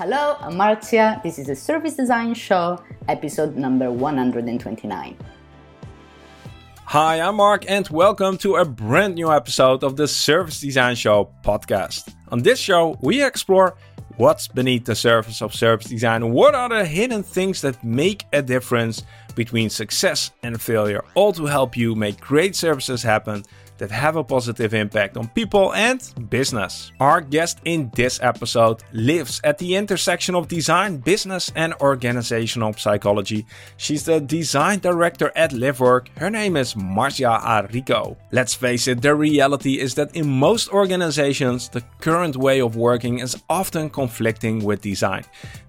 Hello, I'm Marzia. This is the Service Design Show, episode number 129. Hi, I'm Mark, and welcome to a brand new episode of the Service Design Show podcast. On this show, we explore what's beneath the surface of service design, what are the hidden things that make a difference between success and failure, all to help you make great services happen that have a positive impact on people and business. Our guest in this episode lives at the intersection of design, business, and organizational psychology. She's the design director at LiveWork. Her name is Marzia Arrigo. Let's face it, the reality is that in most organizations, the current way of working is often conflicting with design.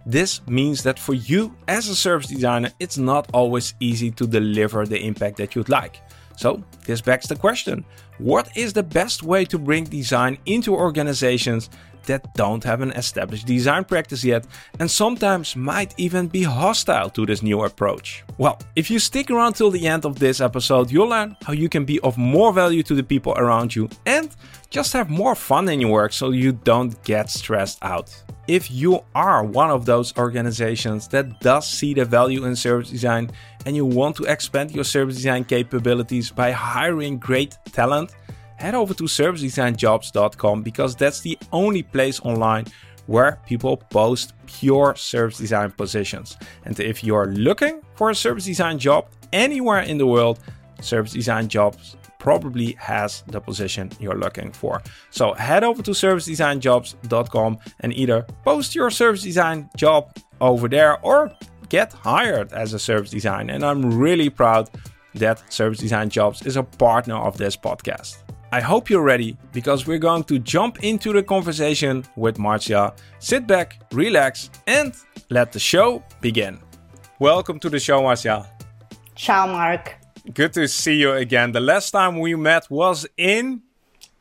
This means that for you as a service designer, it's not always easy to deliver the impact that you'd like. So, this begs the question what is the best way to bring design into organizations that don't have an established design practice yet and sometimes might even be hostile to this new approach? Well, if you stick around till the end of this episode, you'll learn how you can be of more value to the people around you and just have more fun in your work so you don't get stressed out. If you are one of those organizations that does see the value in service design and you want to expand your service design capabilities by hiring great talent, head over to servicedesignjobs.com because that's the only place online where people post pure service design positions. And if you're looking for a service design job anywhere in the world, Service Design Jobs probably has the position you're looking for. So head over to servicedesignjobs.com and either post your service design job over there or get hired as a service designer. And I'm really proud that Service Design Jobs is a partner of this podcast. I hope you're ready because we're going to jump into the conversation with Marzia. Sit back, relax, and let the show begin. Welcome to the show, Marzia. Ciao, Mark. Good to see you again. The last time we met was in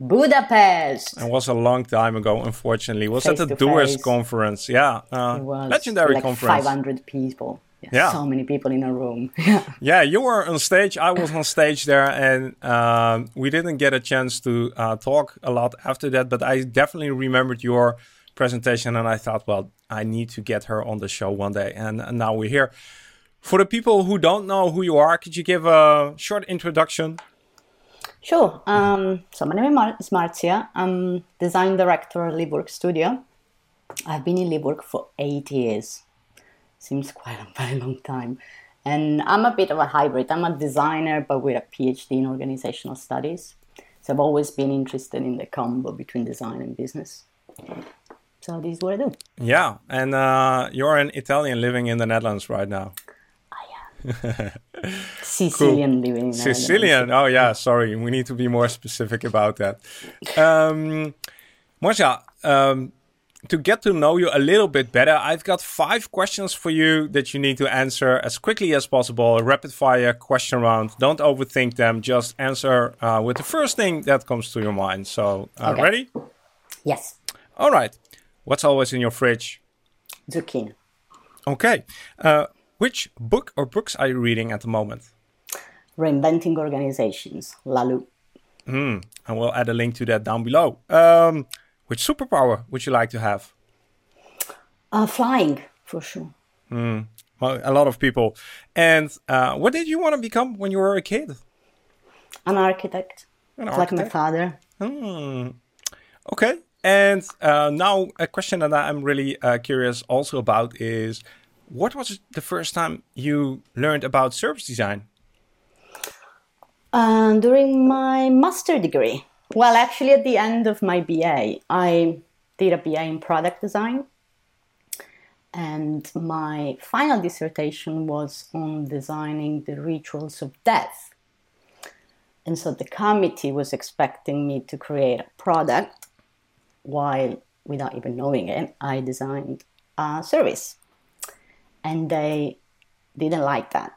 Budapest. It was a long time ago, unfortunately. It was Face at the Doers face. conference. Yeah, uh, It was legendary like conference. 500 people. Yeah, Yeah. So many people in a room. Yeah, you were on stage. I was on stage there, and um, we didn't get a chance to uh, talk a lot after that. But I definitely remembered your presentation, and I thought, well, I need to get her on the show one day. And, and now we're here. For the people who don't know who you are, could you give a short introduction? Sure. Um, so my name is Mar- is Marzia. I'm design director at LiveWork Studio. I've been in LiveWork for eight years. Seems quite a very long time. And I'm a bit of a hybrid. I'm a designer, but with a PhD in organizational studies. So I've always been interested in the combo between design and business. So this is what I do. Yeah, and uh, you're an Italian living in the Netherlands right now. Sicilian living in. Sicilian. Oh yeah, sorry. We need to be more specific about that. Um, Marzia, um, to get to know you a little bit better, I've got five questions for you that you need to answer as quickly as possible. A rapid fire question round. Don't overthink them. Just answer uh, with the first thing that comes to your mind. So, uh, Okay. ready? Yes, All right. What's always in your fridge? zucchini. Okay. Uh, which book or books are you reading at the moment? Reinventing organizations, Laloux. Hmm. we'll add a link to that down below. Um, which superpower would you like to have? Uh, flying, for sure. Well, a lot of people. And uh, what did you want to become when you were a kid? An architect, An like my father. Hmm. Okay. And uh, now a question that I'm really uh, curious also about is, what was the first time you learned about service design? Uh, during my master degree, well, actually, at the end of my BA, I did a BA in product design, and my final dissertation was on designing the rituals of death. And so the committee was expecting me to create a product, while without even knowing it, I designed a service. And they didn't like that.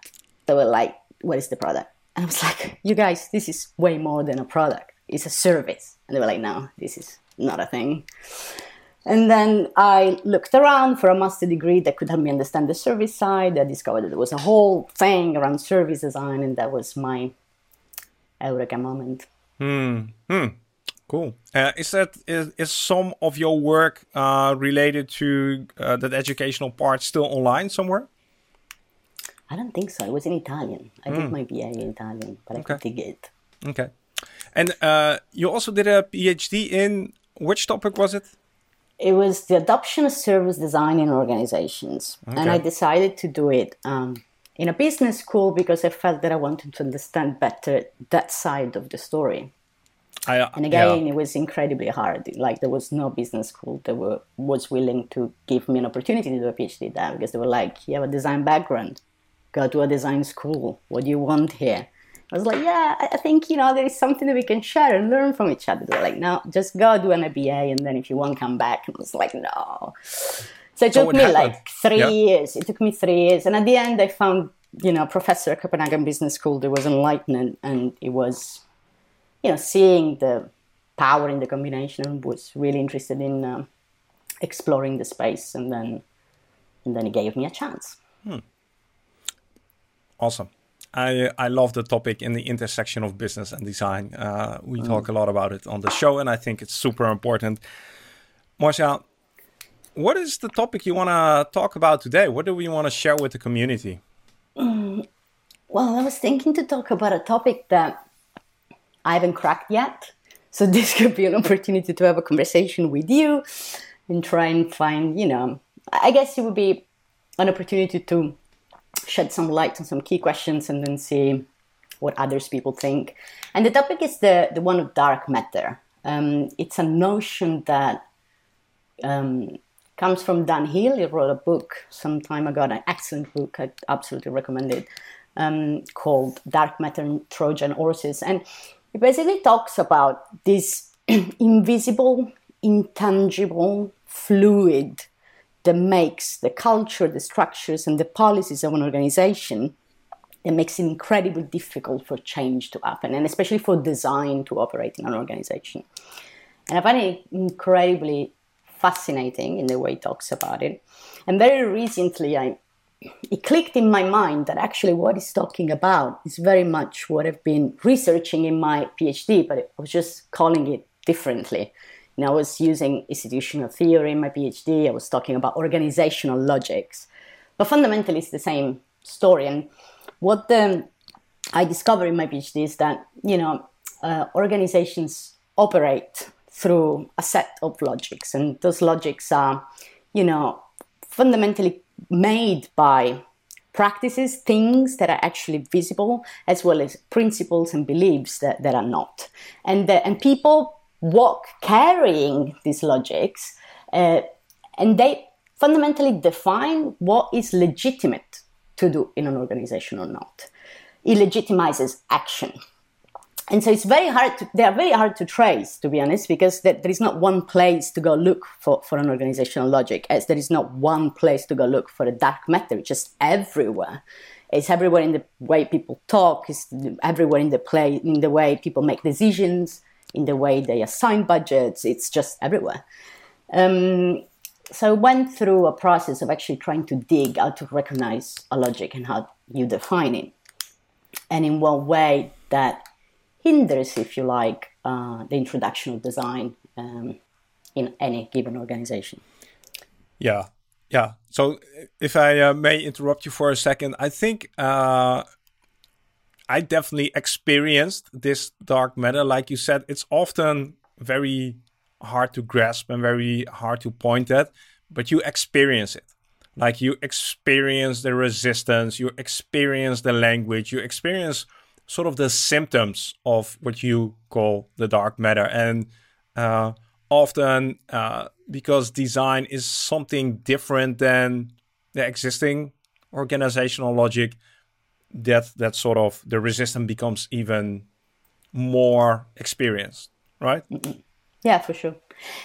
They were like, What is the product? And I was like, You guys, this is way more than a product, it's a service. And they were like, No, this is not a thing. And then I looked around for a master degree that could help me understand the service side. I discovered that there was a whole thing around service design, and that was my eureka moment. Hmm. Hmm. Cool. Uh, is that is, is some of your work uh, related to uh, that educational part still online somewhere? I don't think so. It was in Italian. I mm. did my BA in Italian, but okay. I could dig it. Okay. And uh, you also did a PhD in which topic was it? It was the adoption of service design in organizations, okay. and I decided to do it um, in a business school because I felt that I wanted to understand better that side of the story. I, uh, and again, yeah. it was incredibly hard. Like there was no business school that were, was willing to give me an opportunity to do a PhD there because they were like, "You have a design background, go to a design school. What do you want here?" I was like, "Yeah, I think you know there is something that we can share and learn from each other." They were like, "No, just go do an MBA, and then if you want, come back." And I was like, "No." So it took me happened? like three yeah. years. It took me three years, and at the end, I found you know a professor at Copenhagen Business School that was enlightening, and it was you know, seeing the power in the combination was really interested in uh, exploring the space, and then and then he gave me a chance. Hmm. Awesome. I I love the topic in the intersection of business and design. Uh, we mm. talk a lot about it on the show, and I think it's super important. Marzia, what is the topic you want to talk about today? What do we want to share with the community? Mm. Well, I was thinking to talk about a topic that I haven't cracked yet. So this could be an opportunity to have a conversation with you and try and find, you know, I guess it would be an opportunity to shed some light on some key questions and then see what others people think. And the topic is the, the one of dark matter. Um, it's a notion that um, comes from Dan Hill. He wrote a book some time ago, an excellent book. I absolutely recommend it, um, called Dark Matter and Trojan Horses. And it basically talks about this invisible, intangible fluid that makes the culture, the structures, and the policies of an organization that makes it incredibly difficult for change to happen, and especially for design to operate in an organization. And I find it incredibly fascinating in the way he talks about it. And very recently, I it clicked in my mind that actually what he's talking about is very much what I've been researching in my PhD, but I was just calling it differently. And I was using institutional theory in my PhD, I was talking about organizational logics. But fundamentally, it's the same story. And what the, I discovered in my PhD is that, you know, uh, organizations operate through a set of logics, and those logics are, you know, fundamentally made by practices, things that are actually visible, as well as principles and beliefs that, that are not. And, the, and people walk carrying these logics, uh, and they fundamentally define what is legitimate to do in an organization or not. It legitimizes action and so it's very hard to, they are very hard to trace to be honest because there is not one place to go look for, for an organizational logic as there is not one place to go look for a dark matter it's just everywhere. It's everywhere in the way people talk it's everywhere in the play in the way people make decisions in the way they assign budgets it's just everywhere. Um, so I went through a process of actually trying to dig how to recognize a logic and how you define it. And in what way that hinders, if you like, uh, the introduction of design um, in any given organization. Yeah, yeah. So if I uh, may interrupt you for a second, I think uh, I definitely experienced this dark matter. Like you said, it's often very hard to grasp and very hard to point at, but you experience it. Like you experience the resistance, you experience the language, you experience sort of the symptoms of what you call the dark matter. And uh, often, uh, because design is something different than the existing organizational logic, that that sort of the resistance becomes even more experienced, right? Yeah, for sure.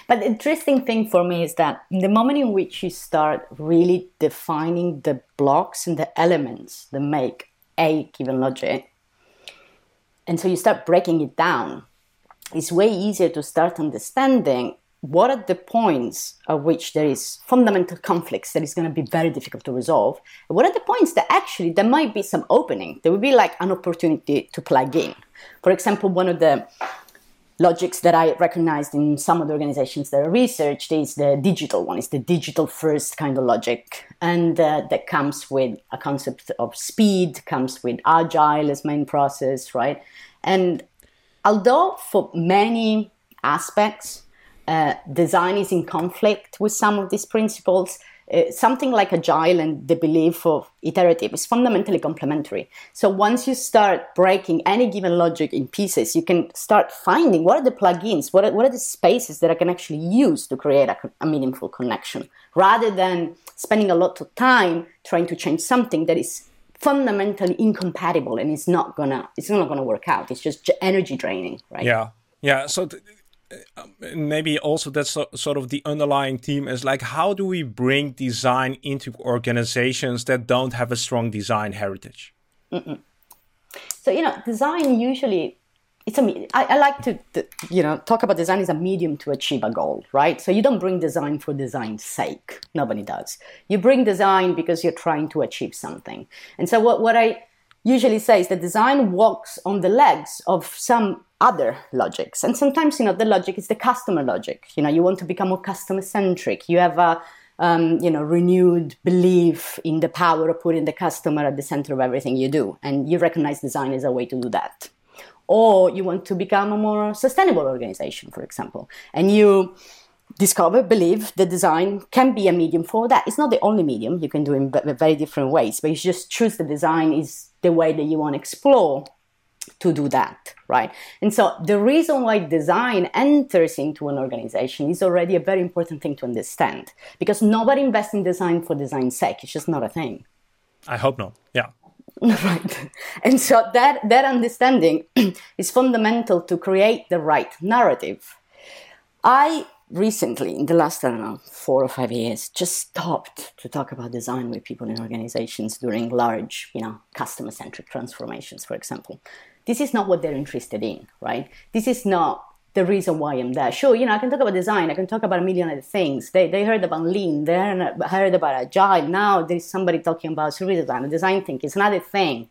But the interesting thing for me is that the moment in which you start really defining the blocks and the elements that make a given logic, and so you start breaking it down. It's way easier to start understanding what are the points at which there is fundamental conflicts that is going to be very difficult to resolve what are the points that actually there might be some opening there would be like an opportunity to plug in for example one of the logics that I recognized in some of the organizations that I researched is the digital one. It's the digital first kind of logic. And uh, that comes with a concept of speed, comes with agile as main process, right? And although for many aspects, uh, design is in conflict with some of these principles, uh, something like agile and the belief of iterative is fundamentally complementary. So once you start breaking any given logic in pieces, you can start finding what are the plugins, what are, what are the spaces that I can actually use to create a, a meaningful connection, rather than spending a lot of time trying to change something that is fundamentally incompatible and it's not gonna it's not gonna work out. It's just energy draining, right? Yeah, yeah. So. Th- maybe also that's sort of the underlying theme is like how do we bring design into organizations that don't have a strong design heritage? Mm-mm. so you know design usually it's a I, I like to, you know talk about design as a medium to achieve a goal right? So you don't bring design for design's sake. Nobody does. You bring design because you're trying to achieve something. And so what, what i usually say is that design walks on the legs of some other logics. And sometimes, you know, the logic is the customer logic. You know, you want to become more customer centric. You have a, um, you know, renewed belief in the power of putting the customer at the center of everything you do. And you recognize design as a way to do that. Or you want to become a more sustainable organization, for example. And you discover, believe that design can be a medium for that. It's not the only medium. You can do it in very different ways, but you just choose the design is the way that you want to explore to do that, right? And so the reason why design enters into an organization is already a very important thing to understand because nobody invests in design for design's sake. It's just not a thing. I hope not. Yeah. right. And so that, that understanding is fundamental to create the right narrative. I recently, in the last, I don't know, four or five years, just stopped to talk about design with people in organizations during large, you know, customer centric transformations, for example this is not what they're interested in, right? This is not the reason why I'm there. Sure, you know, I can talk about design, I can talk about a million other things. They, they heard about lean, they heard about agile. Now there's somebody talking about service design, design thinking. It's another thing.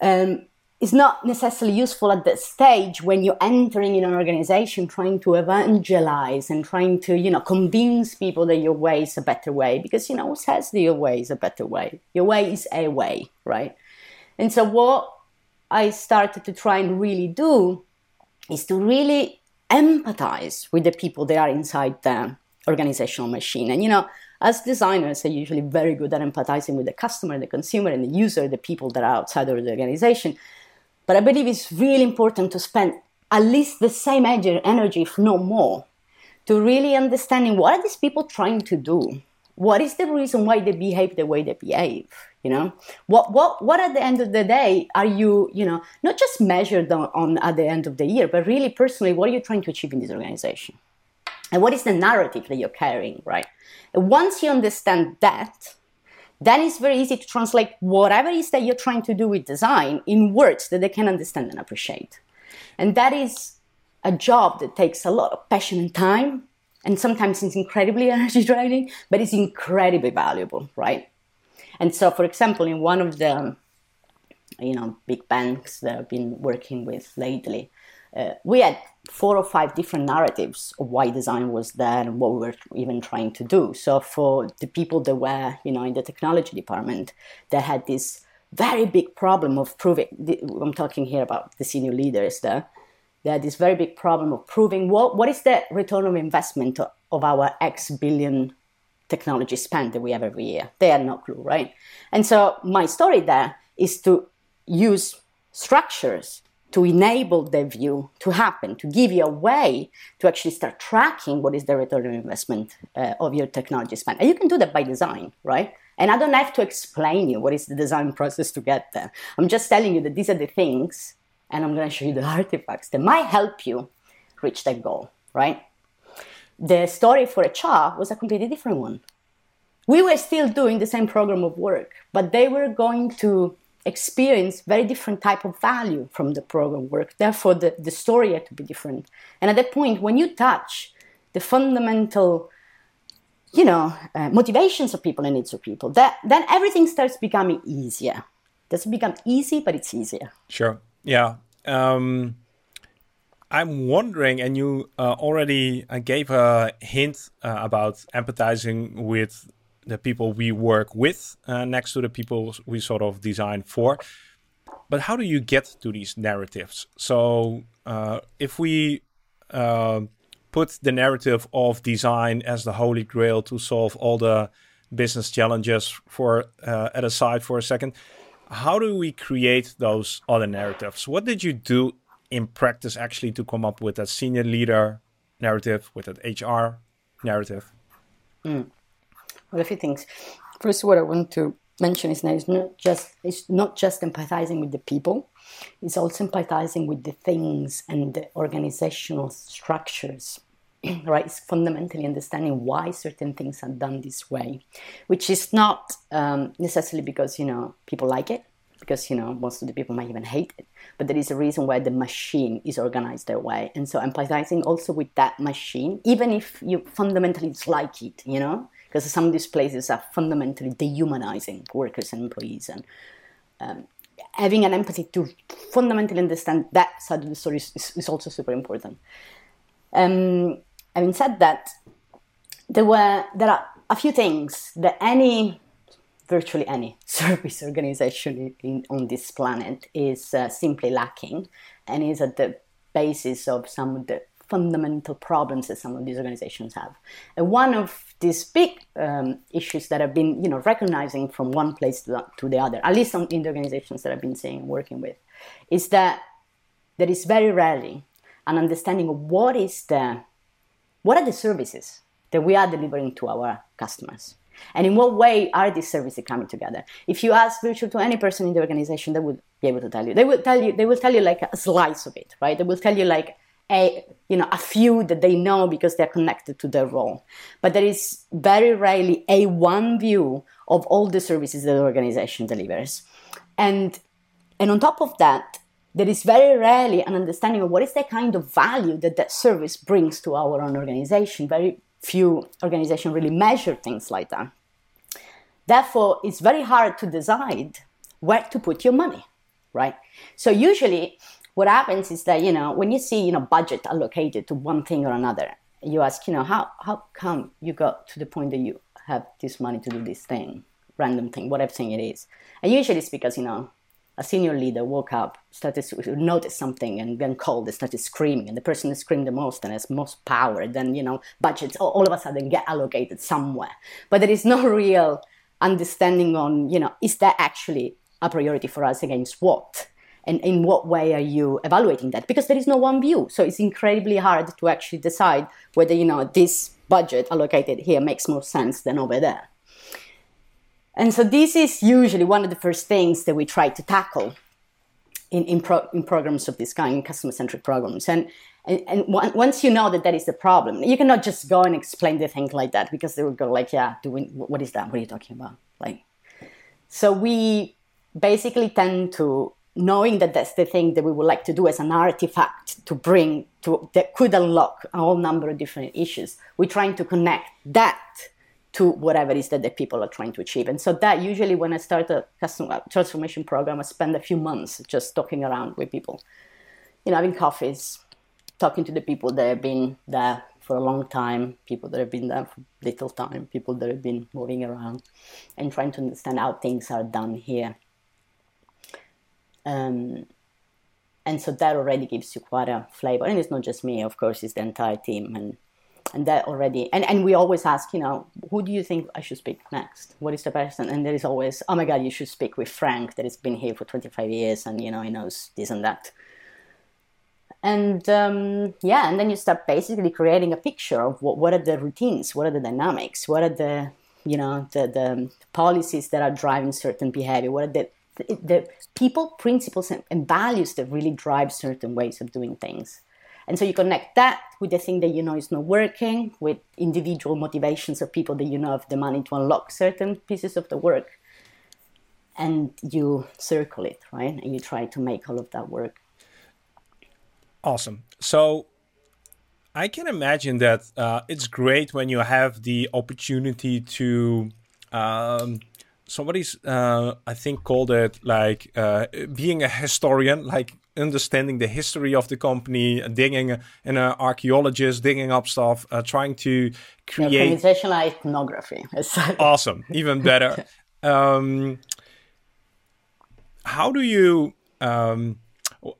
Um, it's not necessarily useful at that stage when you're entering in an organization trying to evangelize and trying to, you know, convince people that your way is a better way. Because, you know, who says that your way is a better way? Your way is a way, right? And so what I started to try and really do is to really empathize with the people that are inside the organizational machine. And you know, as designers are usually very good at empathizing with the customer, the consumer, and the user, the people that are outside of the organization. But I believe it's really important to spend at least the same energy, if not more, to really understanding what are these people trying to do? What is the reason why they behave the way they behave? you know? What what what at the end of the day are you you know not just measured on, on, at the end of the year but really personally what are you trying to achieve in this organization? And what is the narrative that you're carrying right? And once you understand that then it's very easy to translate whatever it is that you're trying to do with design in words that they can understand and appreciate. And that is a job that takes a lot of passion and time and sometimes it's incredibly energy draining but it's incredibly valuable right and so, for example, in one of the you know big banks that I've been working with lately, uh, we had four or five different narratives of why design was there and what we were even trying to do. So for the people that were you know in the technology department, they had this very big problem of proving. I'm talking here about the senior leaders there. They had this very big problem of proving what what is the return of investment of our X billion technology spend that we have every year. They had no clue, right? And so my story there is to use structures to enable the view to happen, to give you a way to actually start tracking what is the return on investment uh, of your technology spend. And you can do that by design, right? And I don't have to explain you what is the design process to get there. I'm just telling you that these are the things, and I'm going to show you the artifacts that might help you reach that goal, right? the story for HR was a completely different one. We were still doing the same program of work, but they were going to experience very different type of value from the program work. Therefore, the, the story had to be different. And at that point, when you touch the fundamental, you know, uh, motivations of people and needs of people, that then everything starts becoming easier. Doesn't become easy, but it's easier. Sure. Yeah. Um I'm wondering, and you uh, already uh, gave a hint uh, about empathizing with the people we work with uh, next to the people we sort of design for. But how do you get to these narratives? So uh, if we put the narrative of design as the holy grail to solve all the business challenges for at a side for a second, how do we create those other narratives? What did you do in practice actually to come up with a senior leader narrative, with an HR narrative? Mm. Well, a few things. First, what I want to mention is that it's not just it's not just empathizing with the people; it's also empathizing with the things and the organizational structures. right, it's fundamentally understanding why certain things are done this way, which is not um, necessarily because you know people like it, because you know most of the people might even hate it but there is a reason why the machine is organized that way. And so empathizing also with that machine even if you fundamentally dislike it you know because some of these places are fundamentally dehumanizing workers and employees and um, having an empathy to fundamentally understand that side of the story is, is also super important. Um, having said that there were there are a few things that any virtually any service organization in, on this planet is uh, simply lacking and is at the basis of some of the fundamental problems that some of these organizations have. And one of these big um, issues that I've been, you know, recognizing from one place to the, to the other, at least in the organizations that I've been seeing and working with, is that there is very rarely an understanding of what is the, what are the services that we are delivering to our customers. And in what way are these services coming together? If you ask virtual to any person in the organization, they would be able to tell you. They will tell you. They will tell you like a slice of it, right? They will tell you like a you know a few that they know because they're connected to their role. But there is very rarely a one view of all the services that the organization delivers, and and on top of that, there is very rarely an understanding of what is the kind of value that that service brings to our own organization. Very few organizations really measure things like that. Therefore, it's very hard to decide where to put your money, right? So usually what happens is that, you know, when you see, you know, budget allocated to one thing or another, you ask, you know, how, how come you got to the point that you have this money to do this thing, random thing, whatever thing it is? And usually it's because, you know, a senior leader woke up, started to notice something, and then called and started screaming. And the person that screamed the most and has most power, then you know budgets all of a sudden get allocated somewhere. But there is no real understanding on you know is that actually a priority for us against what? and in what way are you evaluating that because there is no one view so it's incredibly hard to actually decide whether you know this budget allocated here makes more sense than over there and so this is usually one of the first things that we try to tackle in, in, pro, in programs of this kind, in customer-centric programs. And, and, and once you know that that is the problem, you cannot just go and explain the thing like that because they will go like, yeah, doing, what is that? What are you talking about? Like, so we basically tend to knowing that that's the thing that we would like to do as an artifact to bring to that could unlock a whole number of different issues. We're trying to connect that to whatever it is that the people are trying to achieve. And so that usually when I start a customer transformation program, I spend a few months just talking around with people, you know, having coffees, talking to the people that have been there for a long time, people that have been there for little time, people that have been moving around, and trying to understand how things are done here. Um, and so that already gives you quite a flavor. And it's not just me, of course, it's the entire team and and that already and, and we always ask you know who do you think i should speak next? What is the person? And there is always oh my god you should speak with frank that has been here for 25 years and you know he knows this and that. And um, yeah and then you start basically creating a picture of what, what are the routines what are the dynamics what are the you know the, the policies that are driving certain behavior what are the the, people principles and values that really drive certain ways of doing things and so you connect that with the thing that you know is not working, with individual motivations of people that you know have the money to unlock certain pieces of the work. And you circle it, right? And you try to make all of that work. Awesome. So I can imagine that uh, it's great when you have the opportunity to. Um, somebody's, uh, I think, called it like uh, being a historian, like understanding the history of the company, digging an uh, archaeologist, digging up stuff, uh, trying to create organizational ethnography. awesome, even better. um, how do you? Um,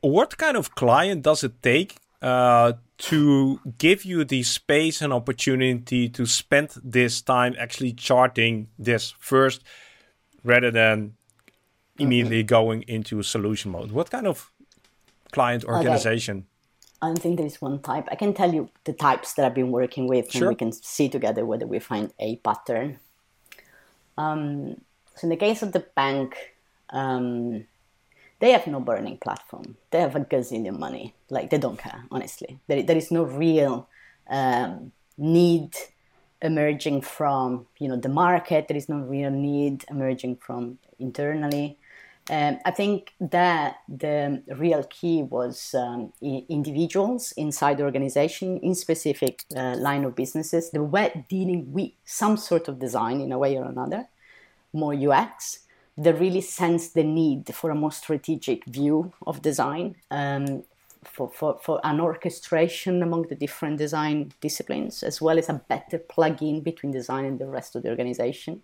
what kind of client does it take uh, to give you the space and opportunity to spend this time actually charting this first, rather than immediately going into solution mode? What kind of client organization? I don't think there is one type. I can tell you the types that I've been working with, sure. and we can see together whether we find a pattern. Um, so, in the case of the bank, um, they have no burning platform. They have a gazillion money. Like they don't care, honestly. There, there is no real um, need emerging from you know the market. There is no real need emerging from internally. Um, I think that the real key was um, individuals inside the organization in specific uh, line of businesses that were dealing with some sort of design in a way or another, more UX, that really sensed the need for a more strategic view of design, um, for, for, for an orchestration among the different design disciplines, as well as a better plug-in between design and the rest of the organization.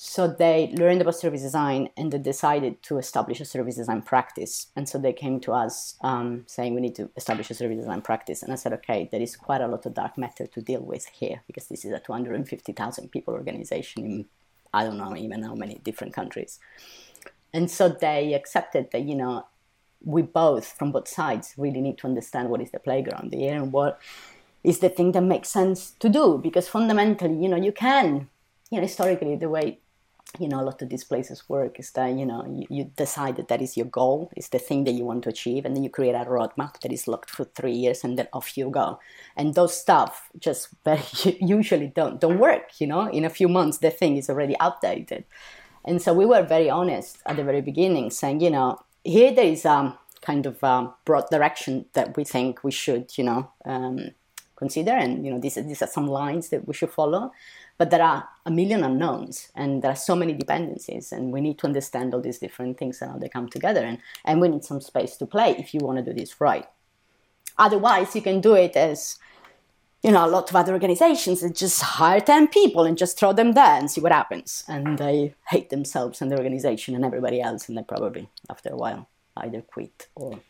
So they learned about service design and they decided to establish a service design practice. And so they came to us um, saying we need to establish a service design practice. And I said, okay, there is quite a lot of dark matter to deal with here because this is a 250,000 people organization in I don't know even how many different countries. And so they accepted that, you know, we both, from both sides, really need to understand what is the playground here and what is the thing that makes sense to do. Because fundamentally, you know, you can, you know, historically, the way you know a lot of these places work is that you know you, you decide that that is your goal is the thing that you want to achieve and then you create a roadmap that is locked for three years and then off you go. And those stuff just very usually don't don't work you know? In a few months the thing is already outdated. And so we were very honest at the very beginning saying you know here there is a kind of a broad direction that we think we should you know um, consider and you know these, these are some lines that we should follow but there are a million unknowns and there are so many dependencies and we need to understand all these different things and how they come together and, and we need some space to play if you want to do this right. Otherwise you can do it as you know a lot of other organizations. And just hire 10 people and just throw them there and see what happens. And they hate themselves and the organization and everybody else and they probably after a while either quit or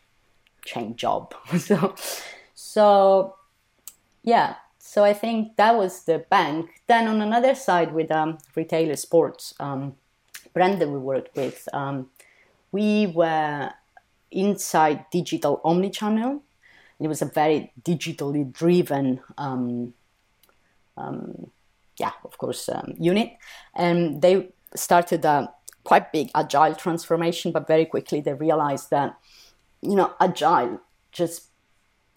change job. So so yeah so I think that was the bank. Then on another side, with um, retailer sports um, brand that we worked with, um, we were inside digital omnichannel. It was a very digitally driven, um, um, yeah, of course, um, unit, and they started a quite big agile transformation. But very quickly, they realized that you know agile just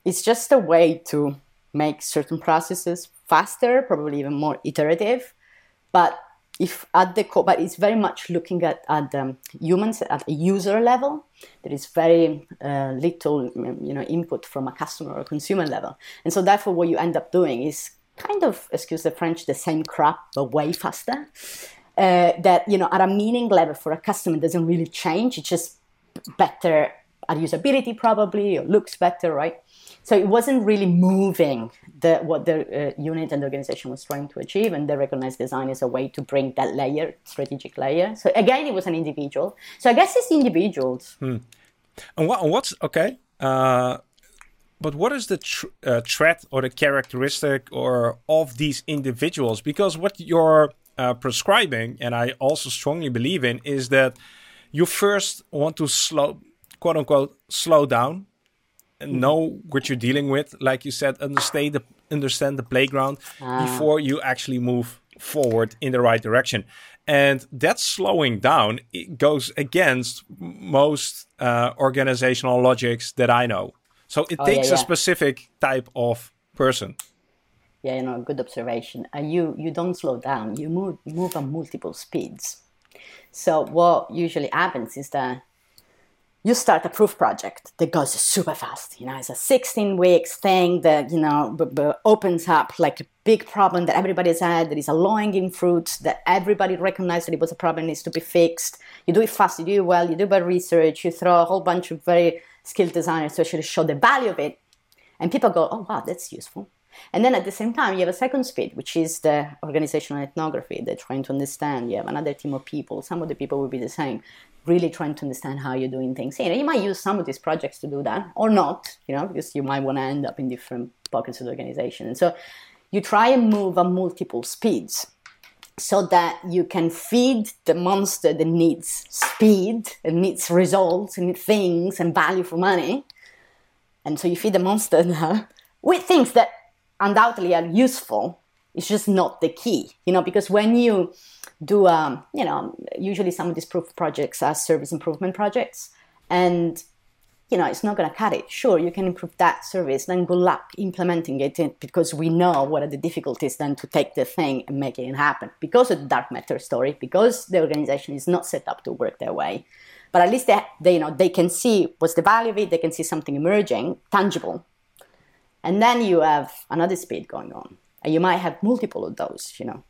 it's just a way to make certain processes faster, probably even more iterative. But if at the core, but it's very much looking at, at the humans at a user level. There is very uh, little, you know, input from a customer or consumer level, and so therefore, what you end up doing is kind of, excuse the French, the same crap but way faster. Uh, that you know, at a meaning level for a customer doesn't really change. It's just better at usability, probably, or looks better, right? So it wasn't really moving the, what the uh, unit and the organization was trying to achieve, and they recognized design as a way to bring that layer, strategic layer. So again, it was an individual. So I guess it's individuals. Hmm. And what, what's okay? Uh, but what is the tr- uh, threat or the characteristic or of these individuals? Because what you're uh, prescribing, and I also strongly believe in, is that you first want to slow, quote unquote, slow down know what you're dealing with. Like you said, understand the understand the playground ah. before you actually move forward in the right direction. And that slowing down it goes against most uh, organizational logics that I know. So it oh, takes yeah, yeah. a specific type of person. Yeah, you know, good observation. Uh, you you don't slow down. You move move at multiple speeds. So what usually happens is that you start a proof project that goes super fast. You know, it's a 16 weeks thing that, you know, b- b- opens up like a big problem that everybody's had, that is a low hanging fruit, that everybody recognized that it was a problem needs to be fixed. You do it fast, you do it well, you do bad research, you throw a whole bunch of very skilled designers to actually show the value of it. And people go, oh, wow, that's useful. And then at the same time, you have a second speed, which is the organizational ethnography. They're trying to understand. You have another team of people. Some of the people will be the same really trying to understand how you're doing things. You know, you might use some of these projects to do that or not, you know, because you might want to end up in different pockets of the organization. And so you try and move at multiple speeds so that you can feed the monster that needs speed and needs results and things and value for money. And so you feed the monster now with things that undoubtedly are useful. It's just not the key, you know, because when you do um, you know usually some of these proof projects are service improvement projects and you know it's not going to cut it. Sure you can improve that service then good luck implementing it because we know what are the difficulties then to take the thing and make it happen because of the dark matter story because the organization is not set up to work that way. But at least they, they you know they can see what's the value of it they can see something emerging tangible and then you have another speed going on and you might have multiple of those you know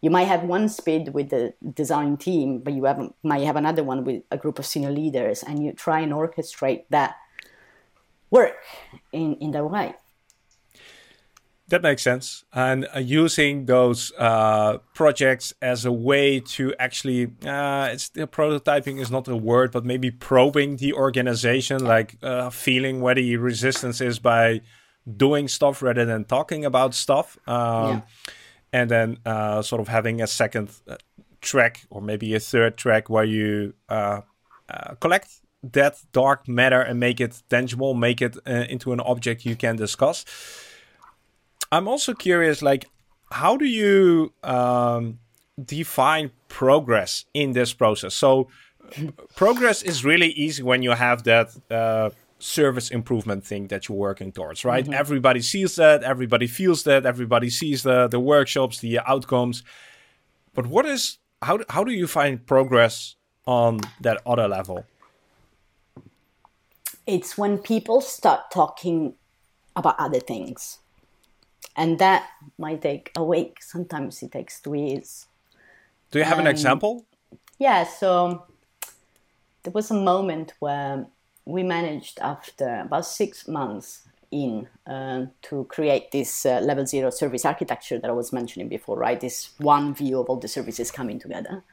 you might have one speed with the design team, but you have, might have another one with a group of senior leaders, and you try and orchestrate that work in, in that way. That makes sense. And uh, using those uh, projects as a way to actually, uh, it's the prototyping is not a word, but maybe probing the organization, like uh, feeling where the resistance is by doing stuff rather than talking about stuff. Um, yeah and then uh, sort of having a second uh, track or maybe a third track where you uh, uh collect that dark matter and make it tangible, make it uh, into an object you can discuss. I'm also curious, like, how do you um, define progress in this process? So, progress is really easy when you have that uh, service improvement thing that you're working towards, right? Mm-hmm. Everybody sees that, everybody feels that, everybody sees the the workshops, the outcomes. But what is how how do you find progress on that other level? It's when people start talking about other things. And that might take a week. Sometimes it takes two years. Do you have um, an example? Yeah, so there was a moment where we managed after about six months in uh, to create this uh, level zero service architecture that I was mentioning before, right? This one view of all the services coming together.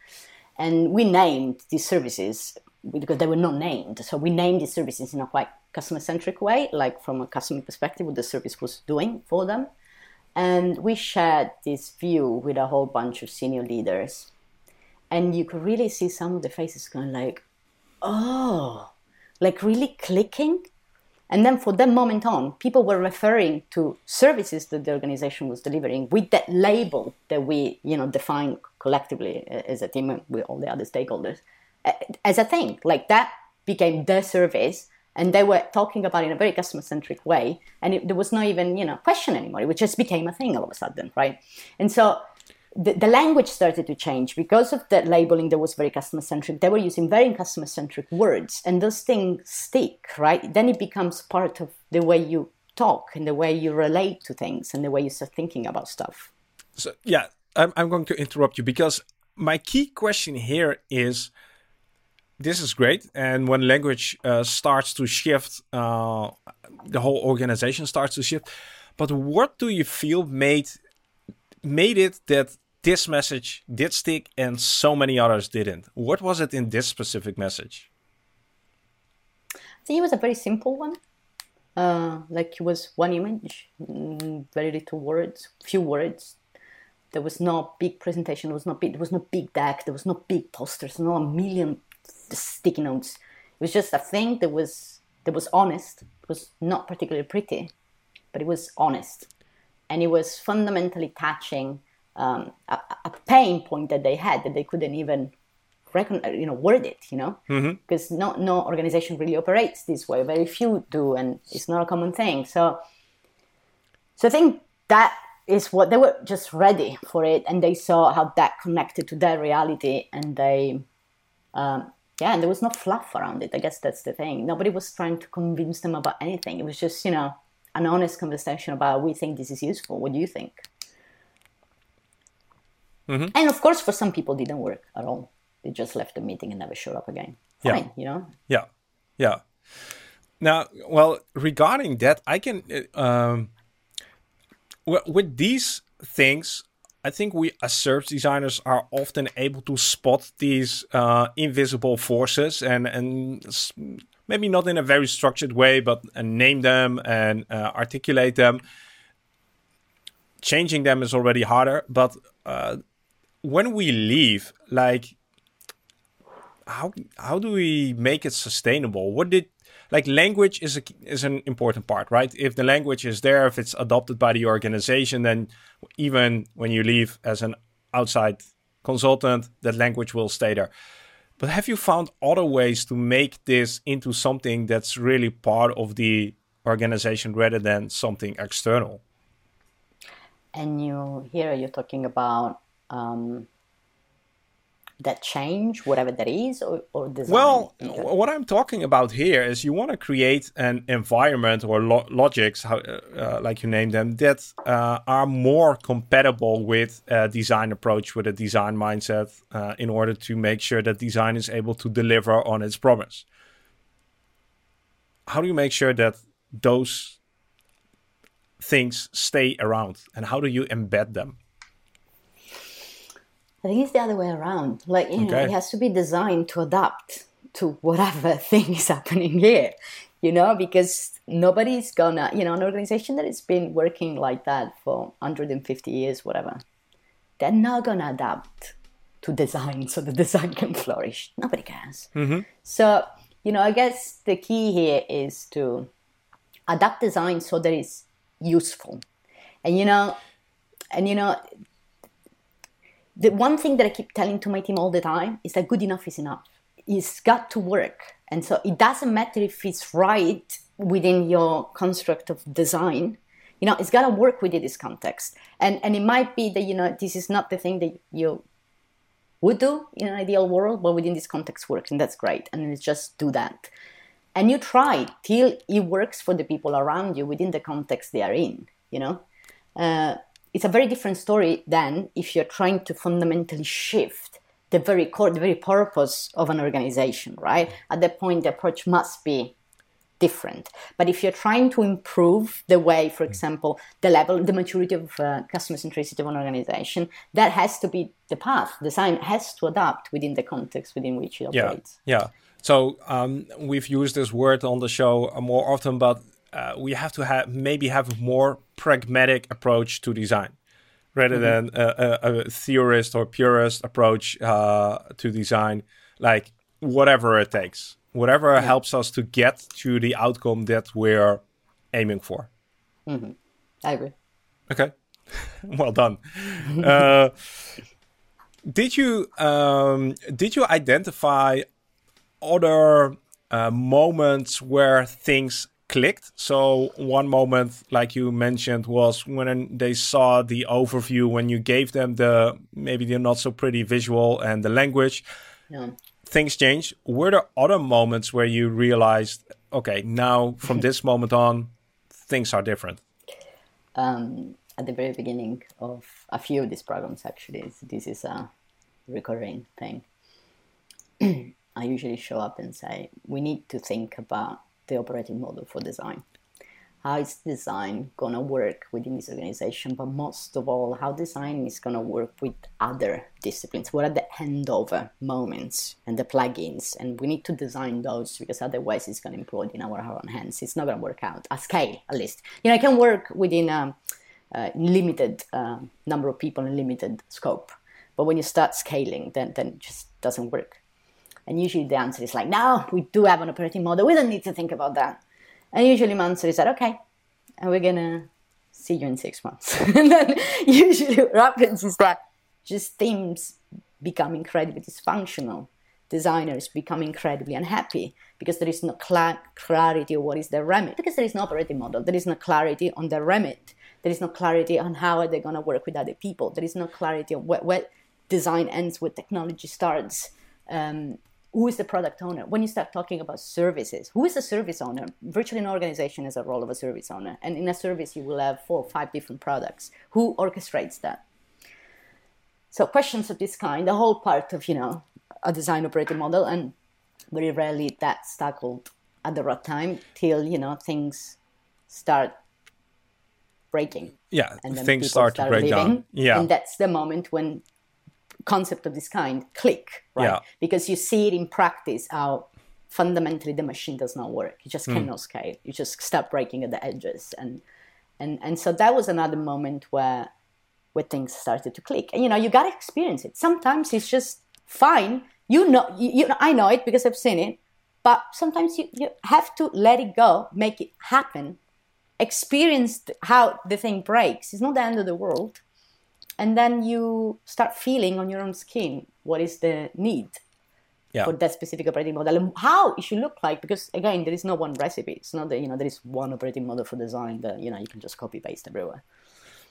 And we named these services because they were not named. So we named these services in a quite customer centric way, like from a customer perspective, what the service was doing for them. And we shared this view with a whole bunch of senior leaders. And you could really see some of the faces going like, oh, like really clicking. And then for that moment on, people were referring to services that the organization was delivering with that label that we, you know, define collectively as a team with all the other stakeholders as a thing. Like that became their service, and they were talking about it in a very customer centric way, and it, there was not even, you know, question anymore. It just became a thing all of a sudden, right? And so the, the language started to change because of that labeling that was very customer centric. They were using very customer centric words, and those things stick, right? Then it becomes part of the way you talk and the way you relate to things and the way you start thinking about stuff. So, yeah, I'm, I'm going to interrupt you because my key question here is this is great. And when language uh, starts to shift, uh, the whole organization starts to shift. But what do you feel made made it that this message did stick and so many others didn't. What was it in this specific message? I think it was a very simple one. Uh, like it was one image, mm, very little words, few words. There was no big presentation. There was no big. There was no big deck. There was no big posters. No a million sticky notes. It was just a thing that was that was honest. It was not particularly pretty, but it was honest, and it was fundamentally touching um, a, a, pain point that they had that they couldn't even reckon, you know, word it, you know, because mm-hmm. no no organization really operates this way. Very few do, and it's not a common thing. So, so I think that is what they were just ready for it, and they saw how that connected to their reality, and they um, yeah, and there was no fluff around it. I guess that's the thing. Nobody was trying to convince them about anything. It was just, you know, an honest conversation about we think this is useful. What do you think? Mm-hmm. And of course, for some people, didn't work at all. They just left the meeting and never showed up again. Fine, yeah. you know. Yeah, yeah. Now, well, regarding that, I can uh, um, with these things. I think we as service designers are often able to spot these uh, invisible forces and and maybe not in a very structured way, but uh, name them and uh, articulate them. Changing them is already harder, but uh, when we leave, like how how do we make it sustainable? What did like language is a, is an important part, right? If the language is there, if it's adopted by the organization, then even when you leave as an outside consultant, that language will stay there. But have you found other ways to make this into something that's really part of the organization rather than something external? And you here you're talking about um, that change, whatever that is, or, or design? Well, what I'm talking about here is you want to create an environment or lo- logics, how, uh, like you name them, that uh, are more compatible with a design approach, with a design mindset, uh, in order to make sure that design is able to deliver on its promise. How do you make sure that those things stay around, and how do you embed them? I think it's the other way around. Like, you okay. know, it has to be designed to adapt to whatever thing is happening here, you know, because nobody's gonna, you know, an organization that has been working like that for 150 years, whatever, they're not gonna adapt to design so the design can flourish. Nobody cares. Mm-hmm. So, you know, I guess the key here is to adapt design so that it's useful. And, you know, and, you know, the one thing that I keep telling to my team all the time is that good enough is enough. It's got to work. And so it doesn't matter if it's right within your construct of design. You know, it's got to work within this context. And, and it might be that, you know, this is not the thing that you would do in an ideal world, but within this context works. And that's great. And it's just do that. And you try till it works for the people around you within the context they are in, you know. Uh, it's a very different story than if you're trying to fundamentally shift the very core, the very purpose of an organization, right? At that point, the approach must be different. But if you're trying to improve the way, for example, the level, the maturity of uh, customer centricity of an organization, that has to be the path. Design has to adapt within the context within which it operates. Yeah. yeah. So um, we've used this word on the show more often, but uh, we have to have maybe have more pragmatic approach to design rather mm-hmm. than a, a, a, theorist or purist approach uh, to design like whatever it takes whatever yeah. helps us to get to the outcome that we're aiming for mm-hmm. i agree okay well done uh, did you um, did you identify other uh, moments where things clicked. So one moment, like you mentioned, was when they saw the overview when you gave them the maybe the not so pretty visual and the language. Yeah. Things changed. Were there other moments where you realized, okay, now from this moment on, things are different? Um, at the very beginning of a few of these programs, actually, this is a recurring thing. I usually show up and say, we need to think about the operating model for design. How is design gonna work within this organization, but most of all, how design is gonna work with other disciplines. What are the handover uh, moments and the plugins? And we need to design those because otherwise it's gonna implode in our own hands. It's not gonna work out at scale, at least. You know, it can work within a, a limited uh, number of people and limited scope, but when you start scaling, then then it just doesn't work. And usually the answer is like, no, we do have an operating model. We don't need to think about that. And usually my answer is that, okay, and we're going to see you in six months. and then usually what happens is that just teams become incredibly dysfunctional. Designers become incredibly unhappy because there is no cl- clarity of what is their remit. Because there is no operating model, there is no clarity on their remit. There is no clarity on how are they going to work with other people. There is no clarity on what design ends, what technology starts. Um, who is the product owner? When you start talking about services who is the service owner? Virtually an organization is a role of a service owner and in a service you will have four or five different products. Who orchestrates that? So questions of this kind the whole part of you know a design operating model and very rarely that's tackled at the right time till you know things start breaking. Yeah and then things people start, to break leaving, down yeah. And that's the moment when concept of this kind click right? Yeah. because you see it in practice how fundamentally the machine does not work. You Hmm. just cannot scale. You just start breaking at the edges. And and and so that was another moment where where things started to click. And you know you got to experience it. Sometimes it's just fine. You know you, you i know it because i've seen it. But sometimes you, you have to let it go make it happen experience how the thing breaks. It's not the end of the world and then you start feeling on your own skin what is the need yeah for that specific operating model and how it should look like because again there is no one recipe it's not that you know there is one operating model for design that you know you can just copy paste everywhere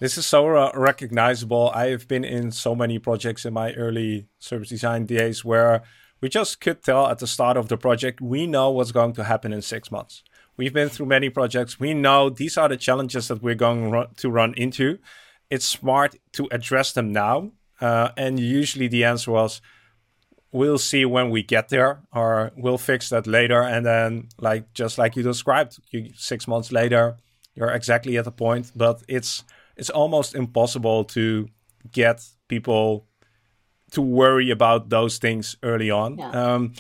This is so uh, recognizable. I have been in so many projects in my early service design days where we just could tell at the start of the project, we know what's going to happen in six months. We've been through many projects. We know these are the challenges that we're going to run into. It's smart to address them now. Uh, and usually the answer was, we'll see when we get there or we'll fix that later. And then, like, just like you described, you, six months later, you're exactly at the point. But it's, it's almost impossible to get people to worry about those things early on. Yeah. Um,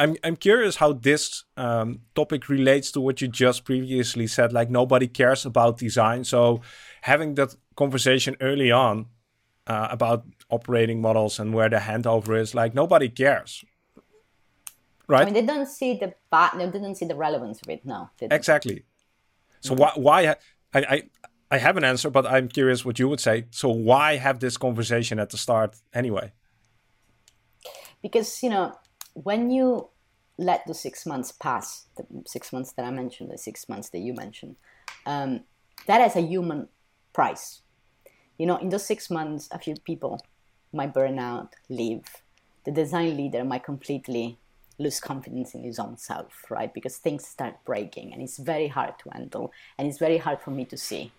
I'm I'm curious how this um, topic relates to what you just previously said. Like nobody cares about design, so having that conversation early on uh, about operating models and where the handover is, like nobody cares, right? i mean they don't see the they didn't see the relevance of it now Exactly. So why why I, I I have an answer, but I'm curious what you would say. So why have this conversation at the start anyway? because you know when you let the six months pass the six months that i mentioned the six months that you mentioned um, that has a human price. You know in those six months a few people might burn out leave. The design leader might completely lose confidence in his own self right? Because things start breaking and it's very hard to handle and it's very hard for me to see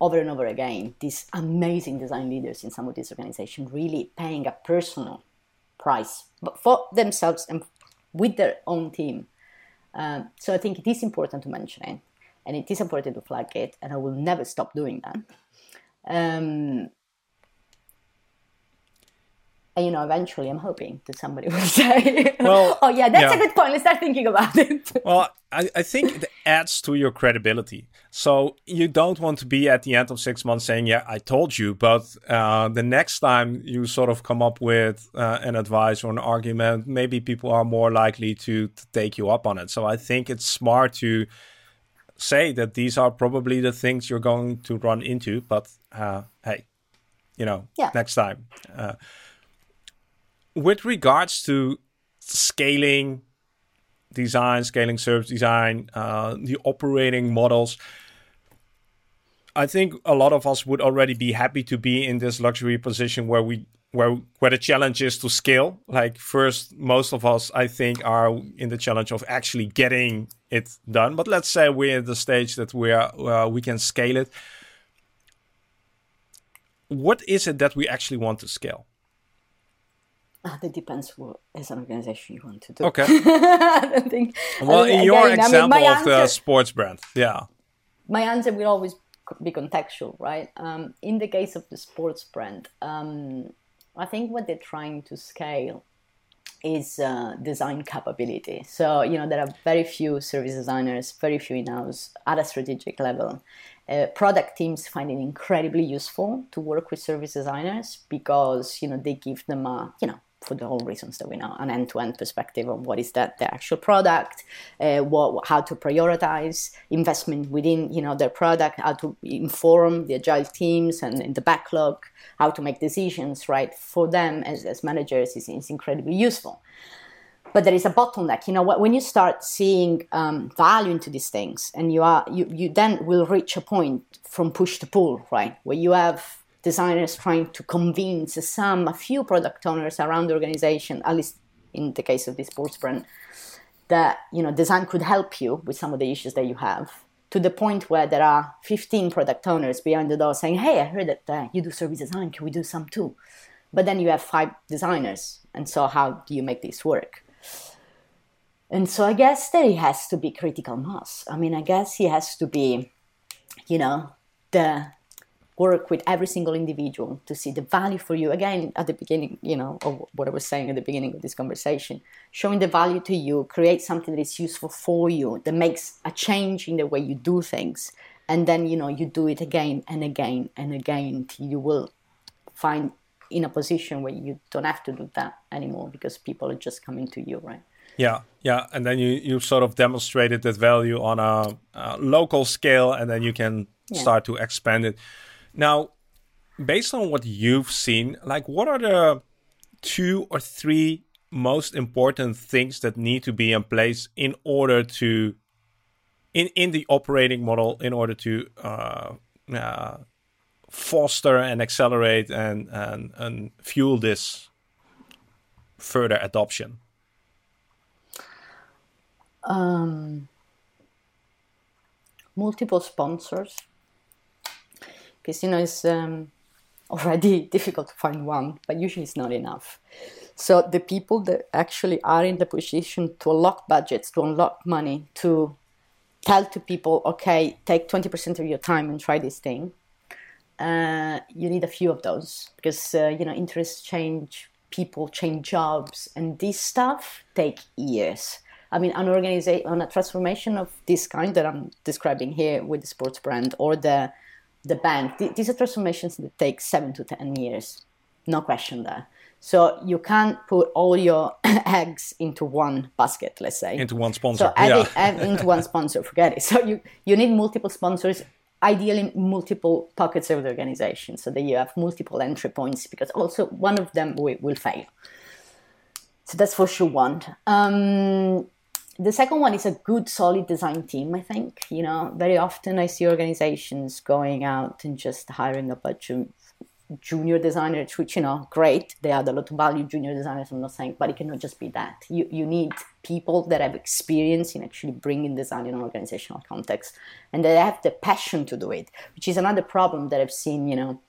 over and over again these amazing design leaders in some of these organizations really paying a personal price but for themselves and with their own team. Um, so I think it is important to mention it, and it is important to flag it, and I will never stop doing that. Um, and you know, eventually, I'm hoping that somebody will say, Well, "Oh yeah, that's yeah. a good point. Let's start thinking about it." Well, I, I think it adds to your credibility. So you don't want to be at the end of six months saying, "Yeah, I told you," but uh, the next time you sort of come up with uh, an advice or an argument, maybe people are more likely to, to take you up on it. So I think it's smart to say that these are probably the things you're going to run into. But uh, hey, you know, Yeah. next time. With regards to scaling design, scaling service design, uh, the operating models. I think a lot of us would already be happy to be in this luxury position where we where where the challenge is to scale. Like first, most of us I think are in the challenge of actually getting it done. But let's say we're at the stage that we are uh, we can scale it. What is it that we actually want to scale? Ah, that depends what as an organization you want to do. Okay. I don't think. Well, in your again, I mean, example my of the sports brand, yeah. my answer will always be contextual, right? Um, in the case of the sports brand, um, I think what they're trying to scale is uh, design capability. So, you know, there are very few service designers, very few in-house at a strategic level. Uh, product teams find it incredibly useful to work with service designers because, you know, they give them a, you know, for the whole reasons that we know, an end-to-end perspective of what is that the actual product, uh, what, how to prioritize investment within you know their product, how to inform the agile teams and in the backlog, how to make decisions. Right for them as, as managers is, is incredibly useful. But there is a bottleneck. You know, wh- when you start seeing um, value into these things, and you are you you then will reach a point from push to pull, right, where you have designers trying to convince some, a few product owners around the organization, at least in the case of this sports brand, that you know design could help you with some of the issues that you have to the point where there are 15 product owners behind the door saying, "Hey, I heard that uh, you do service design. Can we do some too?" But then you have five designers, and so how do you make this work? And so I guess there has to be critical mass. I mean, I guess he has to be, you know, the work with every single individual to see the value for you. Again, at the beginning, you know, of what I was saying at the beginning of this conversation, showing the value to you, create something that is useful for you, that makes a change in the way you do things. And then, you know, you do it again and again and again till you will find in a position where you don't have to do that anymore because people are just coming to you, right? Yeah, yeah, and then you you sort of demonstrated that value on a, a local scale, and then you can yeah. start to expand it. Now, based on what you've seen, like what are the two or three most important things that need to be in place in order to in in the operating model in order to uh, uh, foster and accelerate and, and and fuel this further adoption? Um, multiple sponsors because you know it's um, already difficult to find one, but usually it's not enough. So the people that actually are in the position to unlock budgets, to unlock money, to tell to people, okay, take 20% of your time and try this thing. Uh, you need a few of those because uh, you know interests change, people change jobs, and this stuff take years. I mean, an organization, on a transformation of this kind that I'm describing here with the sports brand or the the bank, these are transformations that take seven to ten years, no question there. So you can't put all your eggs into one basket, let's say. Into one sponsor. So adding, yeah. into one sponsor, forget it. So you, you need multiple sponsors, ideally multiple pockets of the organization, so that you have multiple entry points, because also one of them will, will fail. So that's for sure one. Um, the second one is a good solid design team i think. You know very often i see organizations going out and just hiring a bunch of junior designers which you know great they add a lot of value junior designers i'm not saying but it cannot just be that. You, you need people that have experience in actually bringing design in an organizational context and that have the passion to do it which is another problem that i've seen you know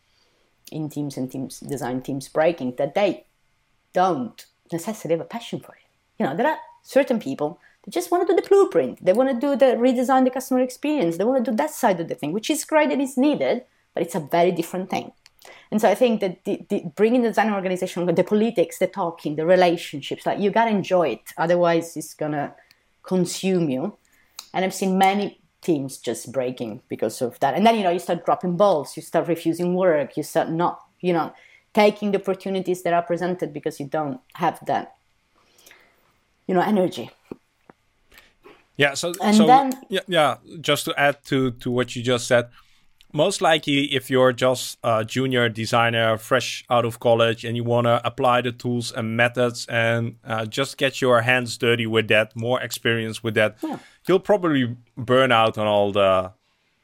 in teams and teams design teams breaking that they don't necessarily have a passion for it. You know there are certain people they just want to do the blueprint. They want to do the redesign the customer experience. They want to do that side of the thing, which is great and is needed, but it's a very different thing. And so I think that the, the, bringing the design organization, the politics, the talking, the relationships, like you gotta enjoy it. Otherwise, it's gonna consume you. And I've seen many teams just breaking because of that. And then you know you start dropping balls, you start refusing work, you start not, you know, taking the opportunities that are presented because you don't have that, you know, energy. Yeah. So, and so then, yeah, yeah. Just to add to to what you just said, most likely, if you're just a junior designer, fresh out of college, and you want to apply the tools and methods and uh, just get your hands dirty with that, more experience with that, yeah. you'll probably burn out on all the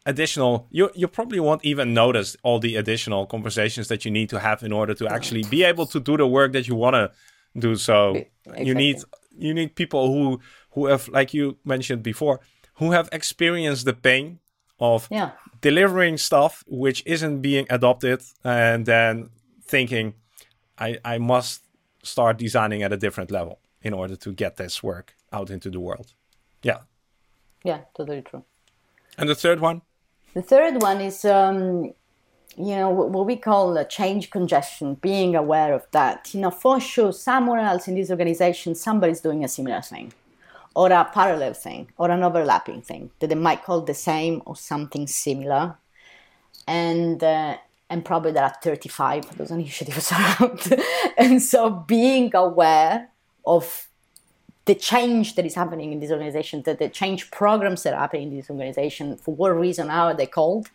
additional. You you probably won't even notice all the additional conversations that you need to have in order to actually be able to do the work that you want to do. So exactly. you need you need people who who have, like you mentioned before, who have experienced the pain of yeah. delivering stuff which isn't being adopted and then thinking, I, I must start designing at a different level in order to get this work out into the world. Yeah. Yeah, totally true. And the third one? The third one is, um, you know, what we call a change congestion, being aware of that. You know, for sure, somewhere else in this organization, somebody's doing a similar thing or a parallel thing or an overlapping thing that they might call the same or something similar. And uh, and probably there are 35 of those initiatives around. and so being aware of the change that is happening in this organization, that the change programs that are happening in this organization, for what reason, how are they called,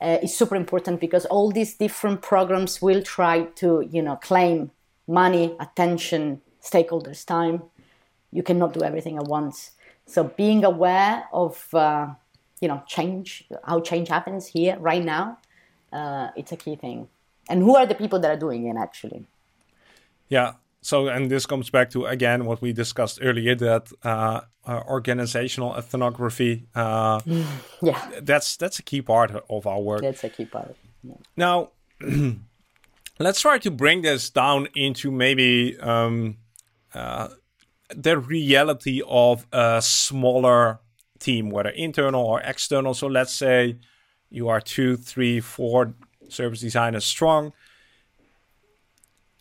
uh, is super important because all these different programs will try to, you know, claim money, attention, stakeholders' time, you cannot do everything at once. So being aware of uh, you know change, how change happens here right now, uh, it's a key thing. And who are the people that are doing it actually? Yeah, so and this comes back to again what we discussed earlier that uh, uh, organizational ethnography uh, yeah. that's that's a key part of our work. That's a key part. Yeah. now let's try to bring this down into maybe um, uh, the reality of a smaller team whether internal or external. So let's say you are two three four service designers strong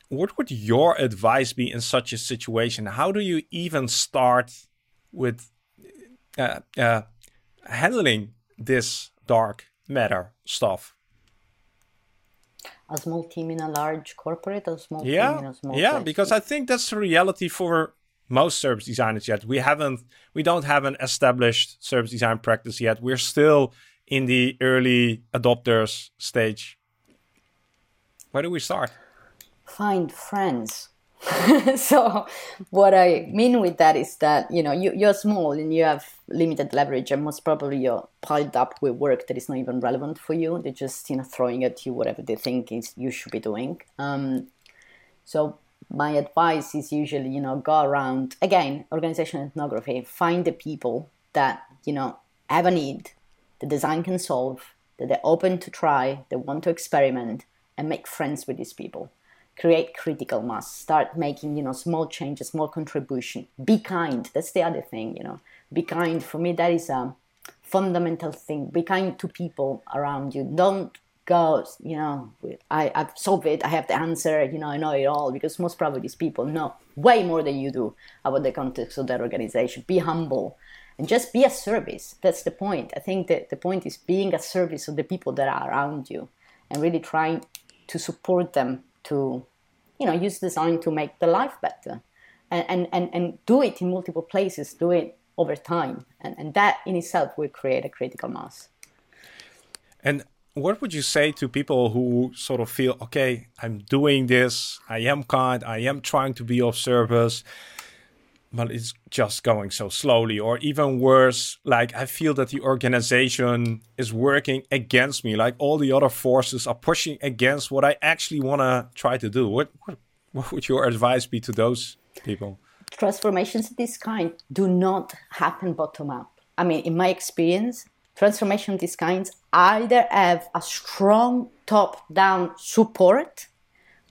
what would your advice be in such a situation? How do you even start with uh, uh, handling this dark matter stuff? A small team in a large corporate, a small yeah, team in a small yeah, place? because I think that's the reality for most service designers yet. We haven't, we don't have an established service design practice yet. We're still in the early adopters stage. Where do we start? Find friends. so what I mean with that is that you know you, you're small and you have limited leverage and most probably you're piled up with work that is not even relevant for you. They're just you know throwing at you whatever they think is you should be doing. Um, so my advice is usually you know go around again organizational ethnography find the people that you know have a need the design can solve that they're open to try they want to experiment and make friends with these people create critical mass start making you know small changes small contribution. Be kind. That's the other thing you know. Be kind. For me that is a fundamental thing. Be kind to people around you. Don't go you know I, i've solved it. I have the answer. You know i know it all. Because most probably these people know way more than you do about the context of their organization. Be humble and just be a service. That's the point. I think that the point is being a service of the people that are around you and really trying to support them to you know use design to make the life better. And and and, do it in multiple places do it over time. And, and that in itself will create a critical mass. And what would you say to people who sort of feel okay i'm doing this. I am kind. I am trying to be of service but it's just going so slowly or even worse like i feel that the organization is working against me like all the other forces are pushing against what i actually want to try to do. What, what, what would your advice be to those people? Transformations of this kind do not happen bottom up. I mean in my experience transformation of these kinds either have a strong top down support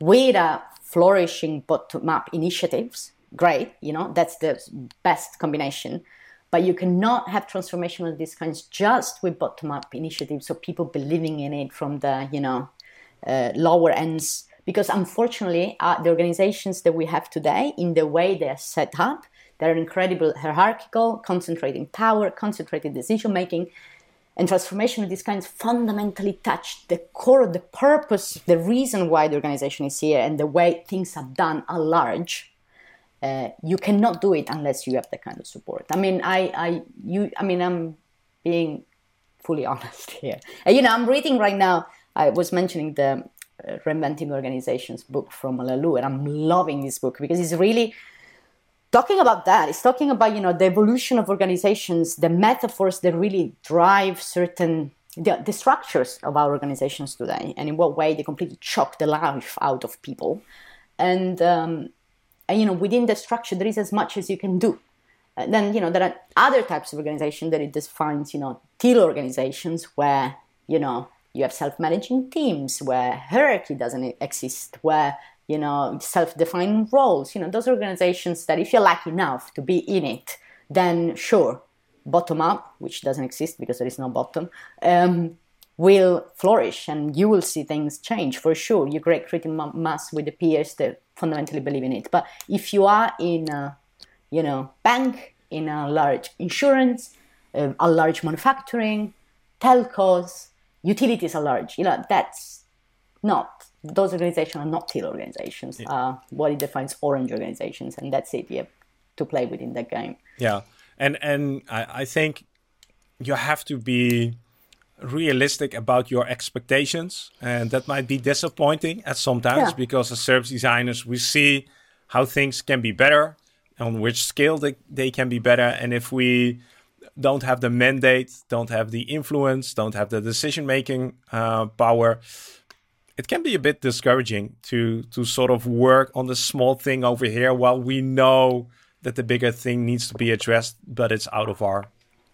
with a flourishing bottom up initiatives great, you know, that's the best combination. But you cannot have transformational these just with bottom up initiatives, so people believing in it from the, you know, uh, lower ends. Because unfortunately, uh, the organizations that we have today, in the way they're set up, they're incredible hierarchical, concentrating power, concentrated decision making, and transformational these fundamentally touch the core, the purpose, the reason why the organization is here, and the way things are done at large uh, you cannot do it unless you have that kind of support. I mean, I, I, you, I mean, I'm being fully honest here. Uh, you know, I'm reading right now. I was mentioning the uh, Reinventing Organizations book from Laloux, and I'm loving this book because it's really talking about that. It's talking about you know the evolution of organizations, the metaphors that really drive certain the, the structures of our organizations today, and in what way they completely choke the life out of people. And um, and, you know, within the structure, there is as much as you can do. And then, you know, there are other types of organization that it defines, you know, teal organizations where, you know, you have self-managing teams where hierarchy doesn't exist, where, you know, self-defined roles, you know, those organizations that if you're lucky enough to be in it, then sure, bottom up, which doesn't exist because there is no bottom, um, will flourish and you will see things change for sure. You create critical mass with the peers that fundamentally believe in it. But if you are in a, you know, bank, in a large insurance, uh, a large manufacturing, telcos, utilities are large, you know, that's not, those organizations are not teal organizations. Yeah. Uh, what it defines orange organizations, and that's it. You have to play within that game. Yeah. And, and I, I think you have to be realistic about your expectations and that might be disappointing at sometimes yeah. because as service designers we see how things can be better on which scale they, they can be better and if we don't have the mandate don't have the influence don't have the decision making uh, power it can be a bit discouraging to to sort of work on the small thing over here while we know that the bigger thing needs to be addressed, but it's out of our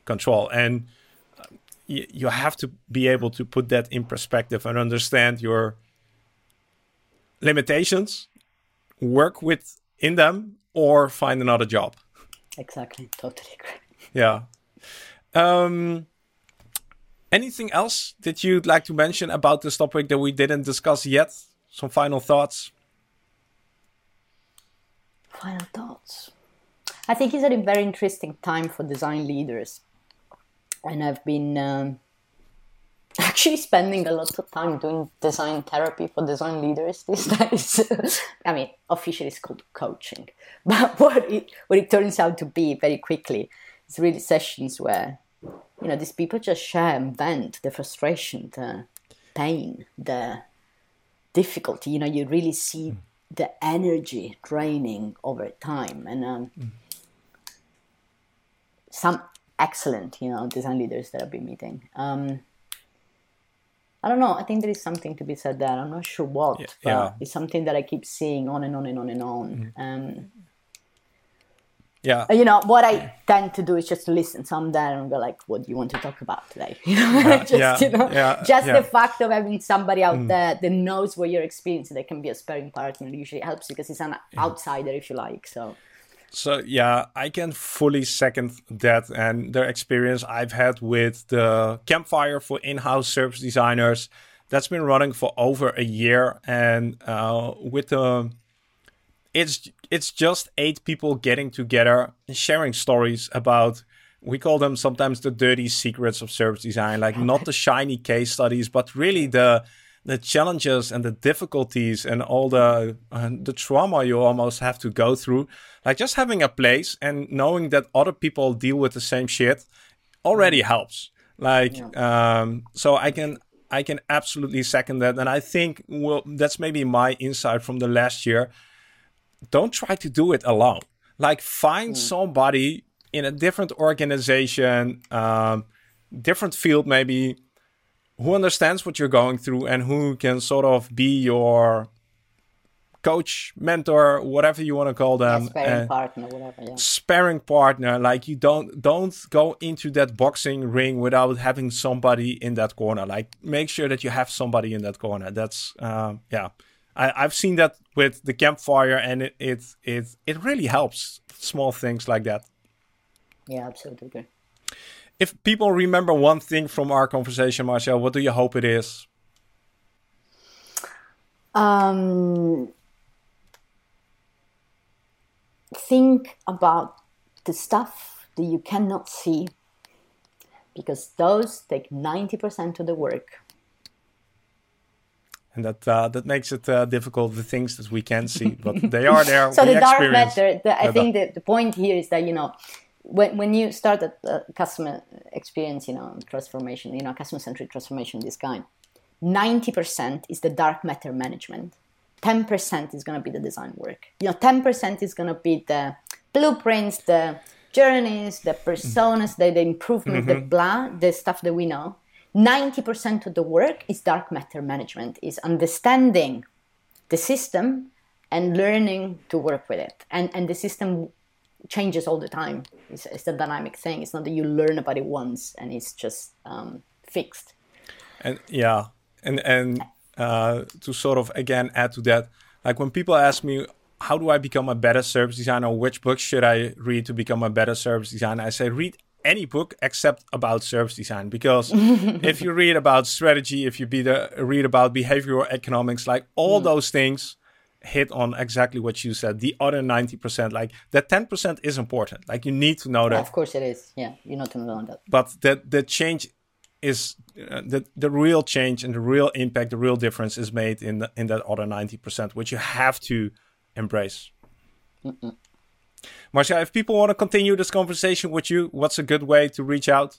control. And you, have to be able to put that in perspective and understand your limitations, work with in them, or find another job. Exactly. Totally agree. Yeah. Um, anything else that you'd like to mention about this topic that we didn't discuss yet? Some final thoughts? Final thoughts. I think it's a very interesting time for design leaders. And I've been um, actually spending a lot of time doing design therapy for design leaders these days. I mean, officially it's called coaching, but what it what it turns out to be very quickly is really sessions where you know these people just share and vent the frustration, the pain, the difficulty. You know, you really see mm. the energy draining over time, and um, mm. some excellent, you know, design leaders that I've been meeting. Um, I don't know. I think there is something to be said there. I'm not sure what, yeah, but yeah. it's something that I keep seeing on and on and on and on. Mm-hmm. Um, yeah. You know, what I tend to do is just listen some there and go like, what do you want to talk about today? You know, yeah, just, yeah, you know, yeah, just the fact of having somebody out mm. there that knows what you're experiencing, that can be a sparring partner usually helps because it's an outsider, if you like. So, so yeah, I can fully second that and the experience I've had with the campfire for in-house service designers. That's been running for over a year, and uh, with the it's it's just eight people getting together and sharing stories about we call them sometimes the dirty secrets of service design like not the shiny case studies but really the the challenges and the difficulties and all the uh, the trauma you almost have to go through like just having a place and knowing that other people deal with the same shit already mm. helps like yeah. um so i can i can absolutely second that and i think well that's maybe my insight from the last year don't try to do it alone. Like find mm. somebody in a different organization, um, different field maybe, who understands what you're going through and who can sort of be your coach, mentor, whatever you want to call them, yeah, sparring uh, partner, whatever. Yeah. Sparring partner, like you don't don't go into that boxing ring without having somebody in that corner. Like make sure that you have somebody in that corner. That's uh, yeah. I, have seen that with the campfire, and it, it it it really helps. Small things like that. Yeah, absolutely. If people remember one thing from our conversation, Marzia, what do you hope it is? Um, think about the stuff that you cannot see, because those take ninety percent of the work and that uh, that makes it uh, difficult the things that we can see but they are there so the dark matter the, i think that the point here is that you know when, when you start a, a customer experience you know transformation you know customer centric transformation this kind 90% is the dark matter management 10% is going to be the design work you know 10% is going to be the blueprints the journeys the personas the, the improvement mm-hmm. the blah the stuff that we know 90% of the work is dark matter management, is understanding the system and learning to work with it. And, and the system changes all the time. It's, it's a dynamic thing. It's not that you learn about it once and it's just um, fixed. And yeah, and and uh, to sort of again add to that, like when people ask me how do I become a better service designer, which books should I read to become a better service designer, I say read any book except about service design because if you read about strategy if you be the, read about behavioral economics like all mm. those things hit on exactly what you said the other 90% like that 10% is important like you need to know that of course it is yeah you need to know that but that the change is uh, the the real change and the real impact the real difference is made in the, in that other 90% which you have to embrace Mm-mm. Marzia, if people want to continue this conversation with you, what's a good way to reach out?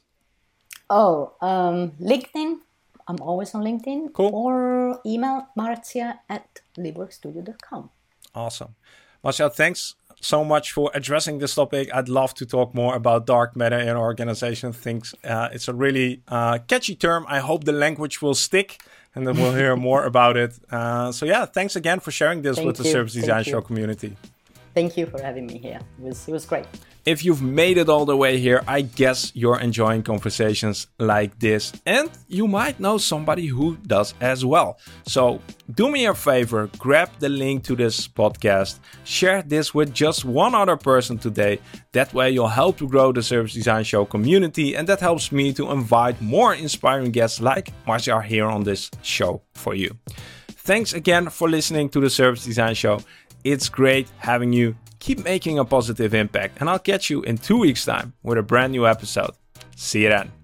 Oh, um, LinkedIn. I'm always on LinkedIn. Cool. Or email marzia at liveworkstudio.com. Awesome. Marzia, thanks so much for addressing this topic. I'd love to talk more about dark matter in organization. Things uh, it's a really uh, catchy term. I hope the language will stick and then we'll hear more about it. Uh, so yeah, thanks again for sharing this Thank with the you. Service Thank Design. Show community. Thank you for having me here. It was, it was great. If you've made it all the way here, I guess you're enjoying conversations like this, and you might know somebody who does as well. So, do me a favor grab the link to this podcast, share this with just one other person today. That way, you'll help to grow the Service Design Show community, and that helps me to invite more inspiring guests like Marzia here on this show for you. Thanks again for listening to the Service Design Show. It's great having you. Keep making a positive impact, and I'll catch you in two weeks' time with a brand new episode. See you then.